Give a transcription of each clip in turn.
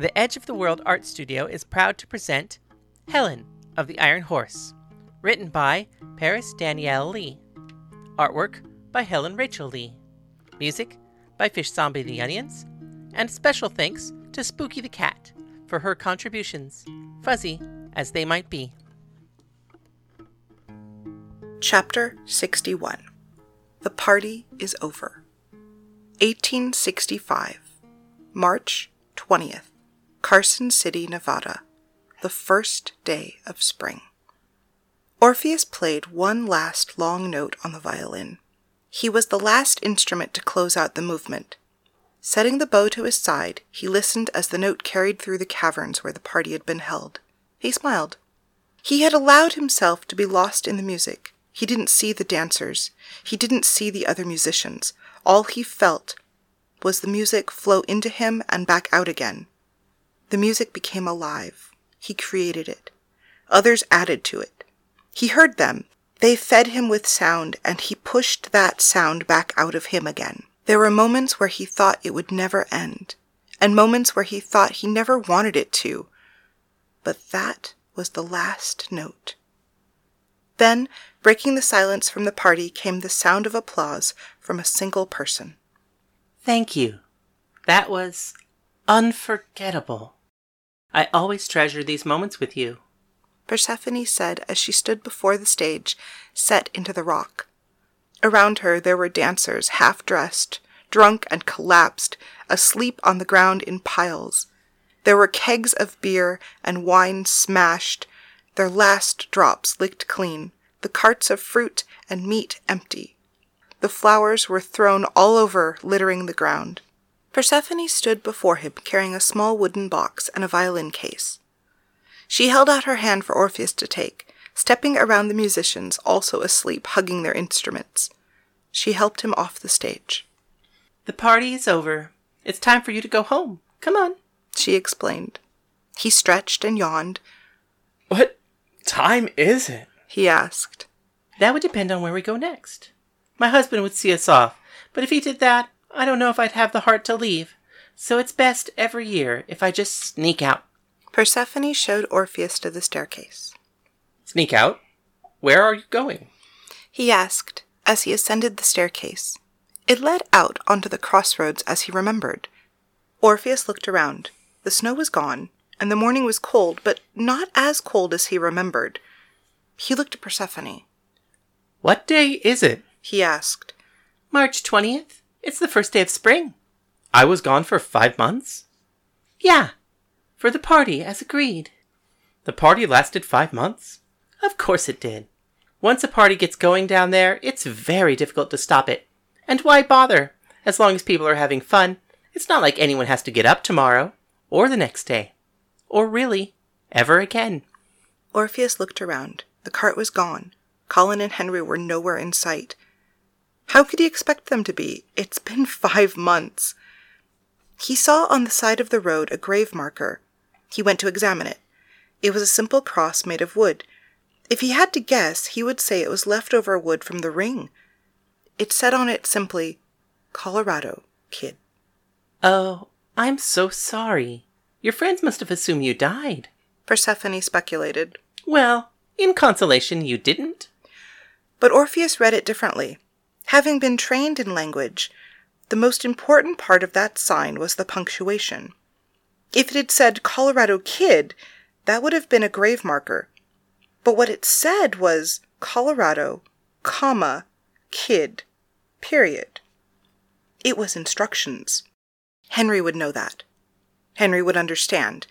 The Edge of the World Art Studio is proud to present Helen of the Iron Horse, written by Paris Danielle Lee. Artwork by Helen Rachel Lee. Music by Fish Zombie the Onions. And special thanks to Spooky the Cat for her contributions, fuzzy as they might be. Chapter 61 The Party is Over. 1865, March 20th, Carson City, Nevada, the first day of spring. Orpheus played one last long note on the violin. He was the last instrument to close out the movement. Setting the bow to his side, he listened as the note carried through the caverns where the party had been held. He smiled. He had allowed himself to be lost in the music. He didn't see the dancers. He didn't see the other musicians. All he felt was the music flow into him and back out again. The music became alive. He created it. Others added to it. He heard them. They fed him with sound, and he pushed that sound back out of him again. There were moments where he thought it would never end, and moments where he thought he never wanted it to. But that was the last note. Then, breaking the silence from the party, came the sound of applause from a single person. Thank you. That was unforgettable. I always treasure these moments with you. Persephone said as she stood before the stage, set into the rock. Around her there were dancers, half dressed, drunk and collapsed, asleep on the ground in piles. There were kegs of beer and wine smashed, their last drops licked clean, the carts of fruit and meat empty. The flowers were thrown all over, littering the ground. Persephone stood before him carrying a small wooden box and a violin case. She held out her hand for Orpheus to take, stepping around the musicians, also asleep, hugging their instruments. She helped him off the stage. The party is over. It's time for you to go home. Come on, she explained. He stretched and yawned. What time is it? he asked. That would depend on where we go next. My husband would see us off, but if he did that, I don't know if I'd have the heart to leave. So it's best every year if I just sneak out. Persephone showed Orpheus to the staircase. Sneak out? Where are you going? He asked as he ascended the staircase. It led out onto the crossroads as he remembered. Orpheus looked around. The snow was gone, and the morning was cold, but not as cold as he remembered. He looked at Persephone. What day is it? he asked. March 20th. It's the first day of spring. I was gone for five months? Yeah, for the party, as agreed. The party lasted five months? Of course it did. Once a party gets going down there, it's very difficult to stop it. And why bother? As long as people are having fun, it's not like anyone has to get up tomorrow, or the next day, or really, ever again. Orpheus looked around. The cart was gone. Colin and Henry were nowhere in sight. How could he expect them to be? It's been five months. He saw on the side of the road a grave marker. He went to examine it. It was a simple cross made of wood. If he had to guess, he would say it was leftover wood from the ring. It said on it simply, Colorado Kid. Oh, I'm so sorry. Your friends must have assumed you died. Persephone speculated. Well, in consolation, you didn't. But Orpheus read it differently. Having been trained in language, the most important part of that sign was the punctuation. If it had said Colorado Kid, that would have been a grave marker. But what it said was Colorado, comma, kid, period. It was instructions. Henry would know that. Henry would understand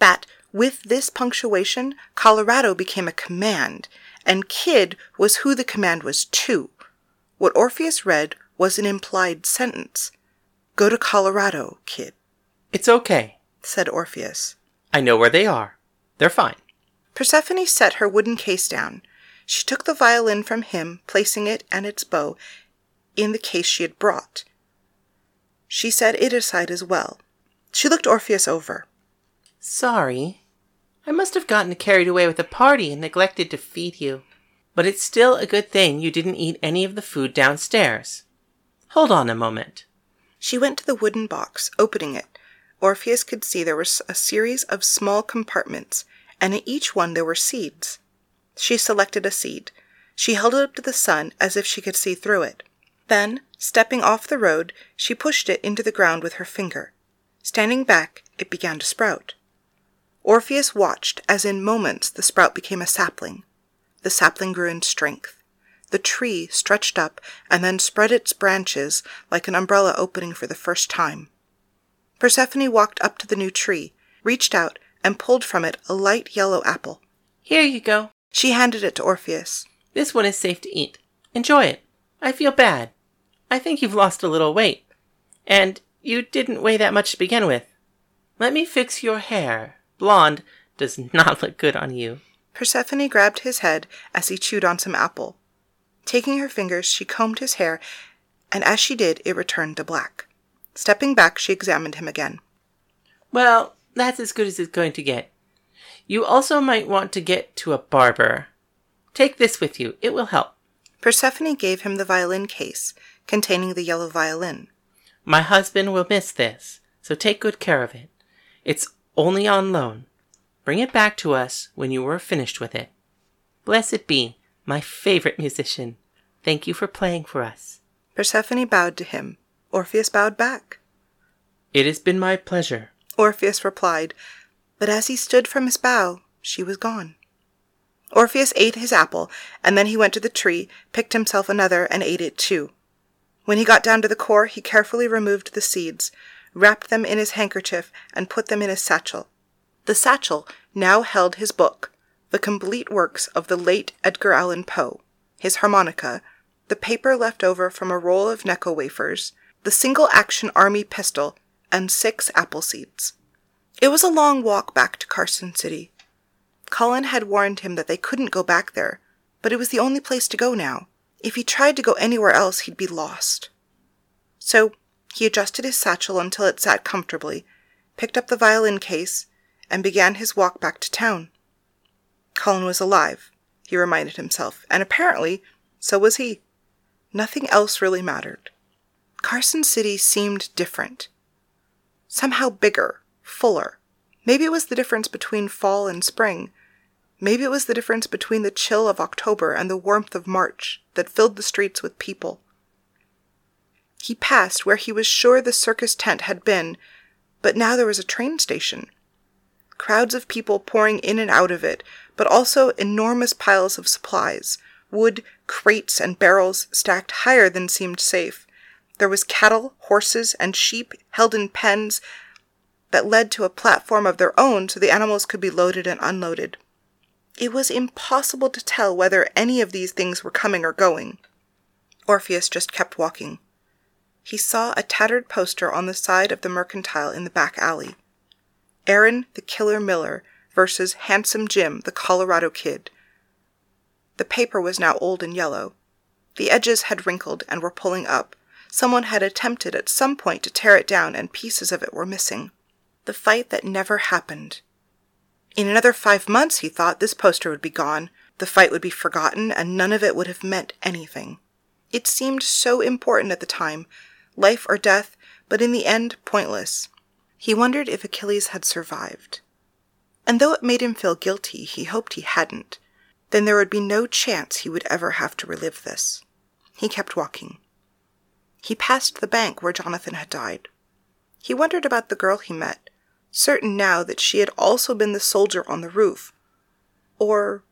that with this punctuation, Colorado became a command, and kid was who the command was to. What Orpheus read was an implied sentence. Go to Colorado, kid. It's okay, said Orpheus. I know where they are. They're fine. Persephone set her wooden case down. She took the violin from him, placing it and its bow in the case she had brought. She set it aside as well. She looked Orpheus over. Sorry. I must have gotten carried away with the party and neglected to feed you. But it's still a good thing you didn't eat any of the food downstairs. Hold on a moment. She went to the wooden box, opening it. Orpheus could see there was a series of small compartments, and in each one there were seeds. She selected a seed. She held it up to the sun as if she could see through it. Then, stepping off the road, she pushed it into the ground with her finger. Standing back, it began to sprout. Orpheus watched as in moments the sprout became a sapling. The sapling grew in strength. The tree stretched up and then spread its branches like an umbrella opening for the first time. Persephone walked up to the new tree, reached out, and pulled from it a light yellow apple. Here you go. She handed it to Orpheus. This one is safe to eat. Enjoy it. I feel bad. I think you've lost a little weight. And you didn't weigh that much to begin with. Let me fix your hair. Blonde does not look good on you. Persephone grabbed his head as he chewed on some apple. Taking her fingers, she combed his hair, and as she did, it returned to black. Stepping back, she examined him again. Well, that's as good as it's going to get. You also might want to get to a barber. Take this with you, it will help. Persephone gave him the violin case containing the yellow violin. My husband will miss this, so take good care of it. It's only on loan. Bring it back to us when you are finished with it. Blessed be, my favorite musician. Thank you for playing for us. Persephone bowed to him. Orpheus bowed back. It has been my pleasure. Orpheus replied, but as he stood from his bow, she was gone. Orpheus ate his apple, and then he went to the tree, picked himself another, and ate it too. When he got down to the core, he carefully removed the seeds, wrapped them in his handkerchief, and put them in his satchel. The satchel now held his book, the complete works of the late Edgar Allan Poe, his harmonica, the paper left over from a roll of Necco wafers, the single action army pistol, and six apple seeds. It was a long walk back to Carson City. Colin had warned him that they couldn't go back there, but it was the only place to go now. If he tried to go anywhere else, he'd be lost. So he adjusted his satchel until it sat comfortably, picked up the violin case, and began his walk back to town. Colin was alive, he reminded himself, and apparently so was he. Nothing else really mattered. Carson City seemed different. Somehow bigger, fuller. Maybe it was the difference between fall and spring. Maybe it was the difference between the chill of October and the warmth of March that filled the streets with people. He passed where he was sure the circus tent had been, but now there was a train station. Crowds of people pouring in and out of it, but also enormous piles of supplies wood, crates, and barrels stacked higher than seemed safe. There was cattle, horses, and sheep held in pens that led to a platform of their own so the animals could be loaded and unloaded. It was impossible to tell whether any of these things were coming or going. Orpheus just kept walking. He saw a tattered poster on the side of the mercantile in the back alley. Aaron the Killer Miller versus Handsome Jim the Colorado Kid. The paper was now old and yellow. The edges had wrinkled and were pulling up. Someone had attempted at some point to tear it down, and pieces of it were missing. The fight that never happened. In another five months, he thought, this poster would be gone. The fight would be forgotten, and none of it would have meant anything. It seemed so important at the time life or death, but in the end, pointless. He wondered if Achilles had survived. And though it made him feel guilty, he hoped he hadn't. Then there would be no chance he would ever have to relive this. He kept walking. He passed the bank where Jonathan had died. He wondered about the girl he met, certain now that she had also been the soldier on the roof. Or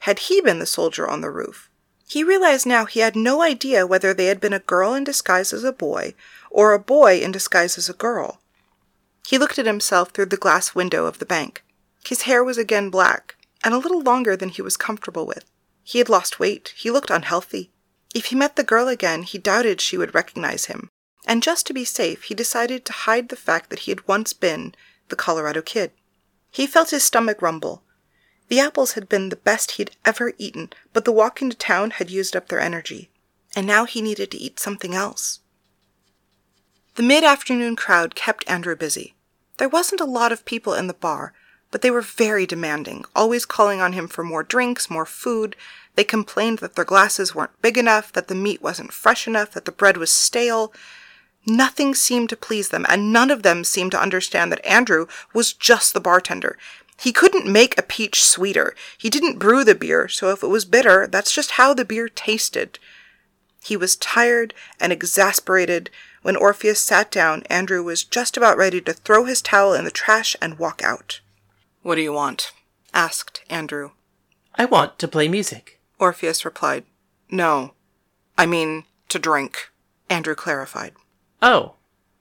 had he been the soldier on the roof? He realized now he had no idea whether they had been a girl in disguise as a boy or a boy in disguise as a girl. He looked at himself through the glass window of the bank. His hair was again black, and a little longer than he was comfortable with. He had lost weight. He looked unhealthy. If he met the girl again, he doubted she would recognize him. And just to be safe, he decided to hide the fact that he had once been the Colorado Kid. He felt his stomach rumble. The apples had been the best he'd ever eaten, but the walk into town had used up their energy. And now he needed to eat something else. The mid afternoon crowd kept Andrew busy. There wasn't a lot of people in the bar, but they were very demanding, always calling on him for more drinks, more food. They complained that their glasses weren't big enough, that the meat wasn't fresh enough, that the bread was stale. Nothing seemed to please them, and none of them seemed to understand that Andrew was just the bartender. He couldn't make a peach sweeter. He didn't brew the beer, so if it was bitter, that's just how the beer tasted. He was tired and exasperated. When Orpheus sat down, Andrew was just about ready to throw his towel in the trash and walk out. What do you want? asked Andrew. I want to play music. Orpheus replied, No. I mean, to drink, Andrew clarified. Oh,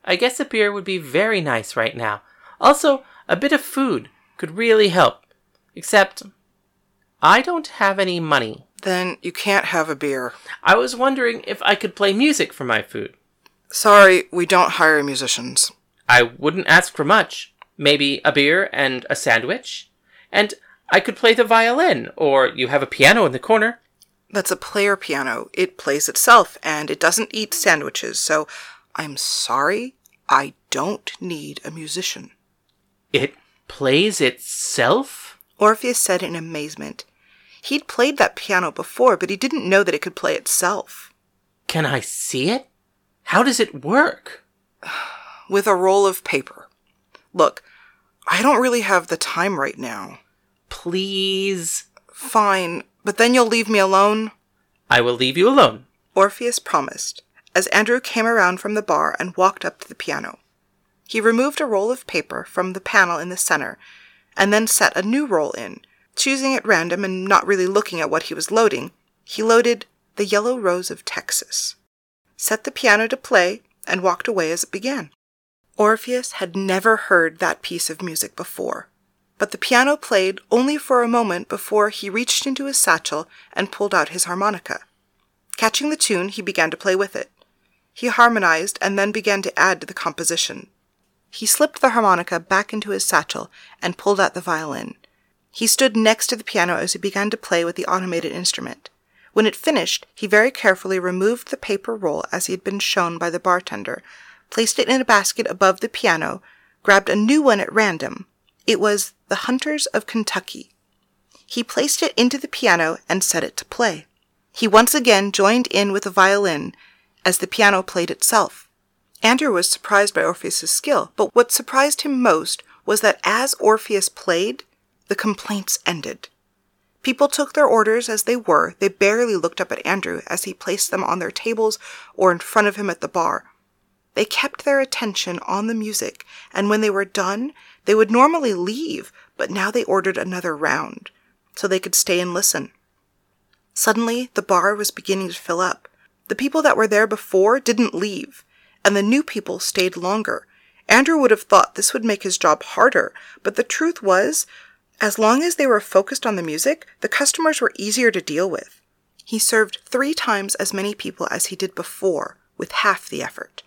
I guess a beer would be very nice right now. Also, a bit of food could really help. Except, I don't have any money. Then you can't have a beer. I was wondering if I could play music for my food. Sorry, we don't hire musicians. I wouldn't ask for much. Maybe a beer and a sandwich. And I could play the violin, or you have a piano in the corner. That's a player piano. It plays itself, and it doesn't eat sandwiches, so I'm sorry, I don't need a musician. It plays itself? Orpheus said in amazement. He'd played that piano before, but he didn't know that it could play itself. Can I see it? How does it work? With a roll of paper. Look, I don't really have the time right now. Please. Fine, but then you'll leave me alone? I will leave you alone. Orpheus promised, as Andrew came around from the bar and walked up to the piano. He removed a roll of paper from the panel in the center, and then set a new roll in. Choosing at random and not really looking at what he was loading, he loaded The Yellow Rose of Texas, set the piano to play, and walked away as it began. Orpheus had never heard that piece of music before, but the piano played only for a moment before he reached into his satchel and pulled out his harmonica. Catching the tune, he began to play with it. He harmonized and then began to add to the composition. He slipped the harmonica back into his satchel and pulled out the violin. He stood next to the piano as he began to play with the automated instrument. When it finished, he very carefully removed the paper roll as he had been shown by the bartender, placed it in a basket above the piano, grabbed a new one at random. It was The Hunters of Kentucky. He placed it into the piano and set it to play. He once again joined in with the violin as the piano played itself. Andrew was surprised by Orpheus's skill, but what surprised him most was that as Orpheus played, the complaints ended. People took their orders as they were. They barely looked up at Andrew as he placed them on their tables or in front of him at the bar. They kept their attention on the music, and when they were done, they would normally leave, but now they ordered another round so they could stay and listen. Suddenly, the bar was beginning to fill up. The people that were there before didn't leave, and the new people stayed longer. Andrew would have thought this would make his job harder, but the truth was, as long as they were focused on the music, the customers were easier to deal with. He served three times as many people as he did before, with half the effort.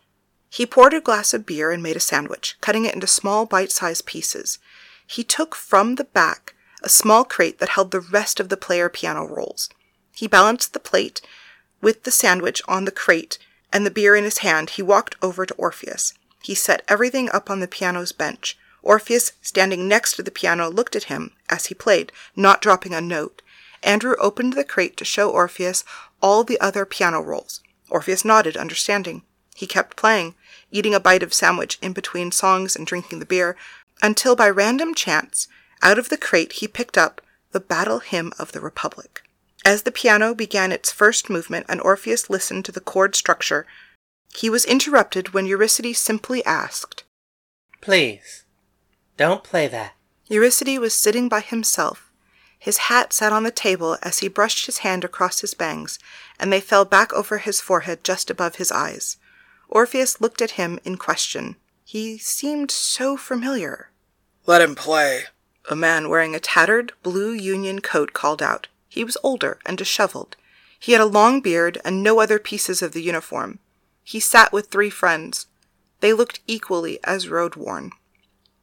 He poured a glass of beer and made a sandwich, cutting it into small bite sized pieces. He took from the back a small crate that held the rest of the player piano rolls. He balanced the plate with the sandwich on the crate and the beer in his hand. He walked over to Orpheus. He set everything up on the piano's bench. Orpheus, standing next to the piano, looked at him as he played, not dropping a note. Andrew opened the crate to show Orpheus all the other piano rolls. Orpheus nodded, understanding. He kept playing, eating a bite of sandwich in between songs and drinking the beer, until by random chance, out of the crate he picked up the Battle Hymn of the Republic. As the piano began its first movement and Orpheus listened to the chord structure, he was interrupted when Eurydice simply asked, Please, don't play that. Eurydice was sitting by himself. His hat sat on the table as he brushed his hand across his bangs, and they fell back over his forehead just above his eyes. Orpheus looked at him in question. He seemed so familiar. Let him play. A man wearing a tattered blue union coat called out. He was older and disheveled. He had a long beard and no other pieces of the uniform. He sat with three friends. They looked equally as road worn.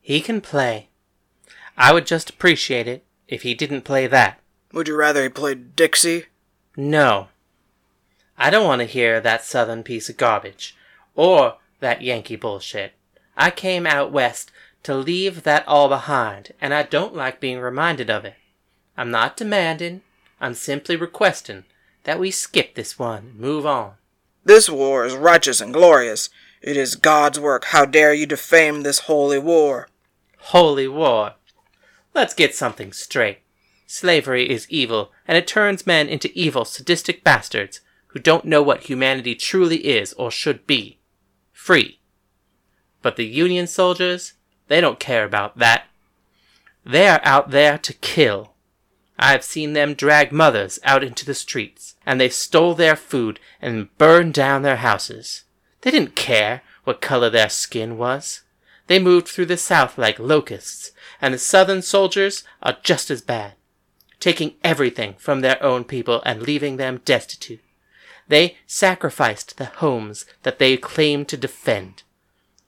He can play. I would just appreciate it if he didn't play that. Would you rather he played Dixie? No. I don't want to hear that southern piece of garbage. Or that Yankee bullshit. I came out west to leave that all behind, and I don't like being reminded of it. I'm not demanding, I'm simply requesting that we skip this one and move on. This war is righteous and glorious. It is God's work. How dare you defame this holy war? Holy war. Let's get something straight. Slavery is evil, and it turns men into evil, sadistic bastards who don't know what humanity truly is or should be. Free. But the Union soldiers, they don't care about that. They are out there to kill. I have seen them drag mothers out into the streets, and they stole their food and burned down their houses. They didn't care what color their skin was. They moved through the South like locusts, and the Southern soldiers are just as bad, taking everything from their own people and leaving them destitute. They sacrificed the homes that they claimed to defend.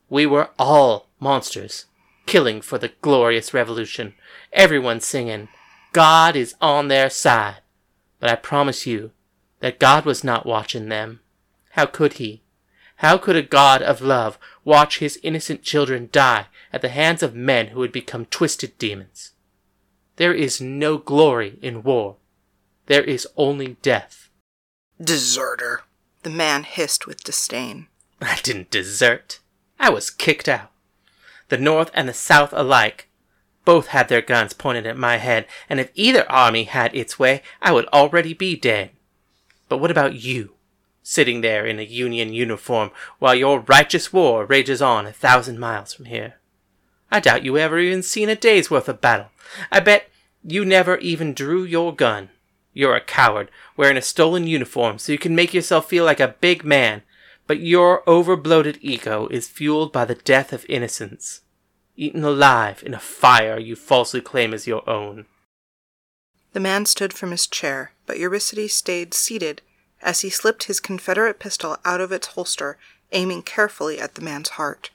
We were all monsters, killing for the glorious revolution, everyone singing, God is on their side. But I promise you that God was not watching them. How could he? How could a God of love watch his innocent children die at the hands of men who had become twisted demons? There is no glory in war. There is only death. Deserter. The man hissed with disdain. I didn't desert. I was kicked out. The North and the South alike both had their guns pointed at my head, and if either army had its way, I would already be dead. But what about you? Sitting there in a Union uniform while your righteous war rages on a thousand miles from here. I doubt you ever even seen a day's worth of battle. I bet you never even drew your gun. You're a coward, wearing a stolen uniform so you can make yourself feel like a big man, but your overbloated ego is fueled by the death of innocents, eaten alive in a fire you falsely claim as your own. The man stood from his chair, but Eurycides stayed seated as he slipped his Confederate pistol out of its holster, aiming carefully at the man's heart.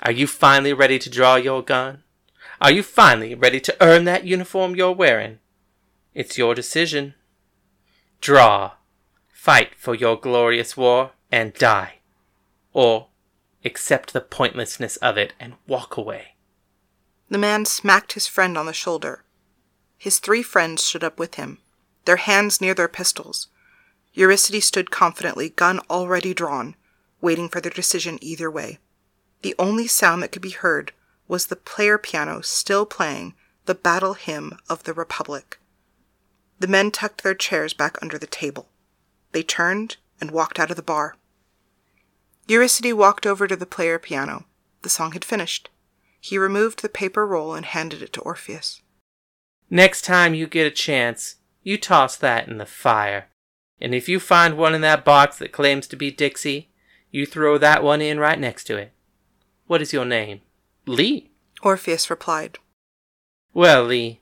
Are you finally ready to draw your gun? Are you finally ready to earn that uniform you're wearing? It's your decision. Draw. Fight for your glorious war and die. Or accept the pointlessness of it and walk away. The man smacked his friend on the shoulder. His three friends stood up with him, their hands near their pistols. Eurycides stood confidently, gun already drawn, waiting for their decision either way. The only sound that could be heard was the player piano still playing the battle hymn of the Republic. The men tucked their chairs back under the table. They turned and walked out of the bar. Eurycides walked over to the player piano. The song had finished. He removed the paper roll and handed it to Orpheus. Next time you get a chance, you toss that in the fire. And if you find one in that box that claims to be Dixie, you throw that one in right next to it. What is your name? Lee. Orpheus replied. Well, Lee,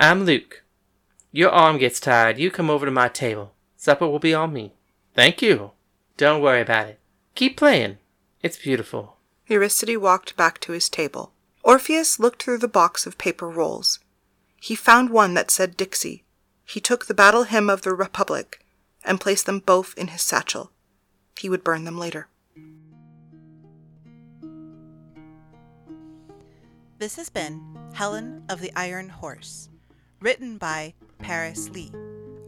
I'm Luke. Your arm gets tired. You come over to my table. Supper will be on me. Thank you. Don't worry about it. Keep playing. It's beautiful. Eurycides walked back to his table. Orpheus looked through the box of paper rolls. He found one that said Dixie. He took the battle hymn of the Republic and placed them both in his satchel. He would burn them later. This has been Helen of the Iron Horse, written by Paris Lee,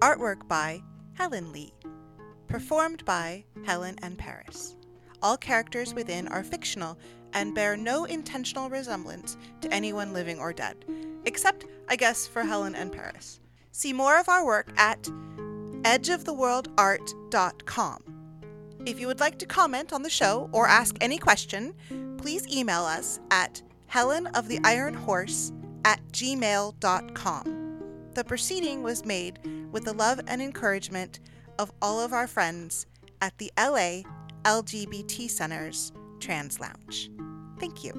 artwork by Helen Lee, performed by Helen and Paris. All characters within are fictional and bear no intentional resemblance to anyone living or dead, except, I guess, for Helen and Paris. See more of our work at edgeoftheworldart.com. If you would like to comment on the show or ask any question, please email us at helenoftheironhorse at gmail.com. The proceeding was made with the love and encouragement of all of our friends at the LA LGBT Center's Trans Lounge. Thank you.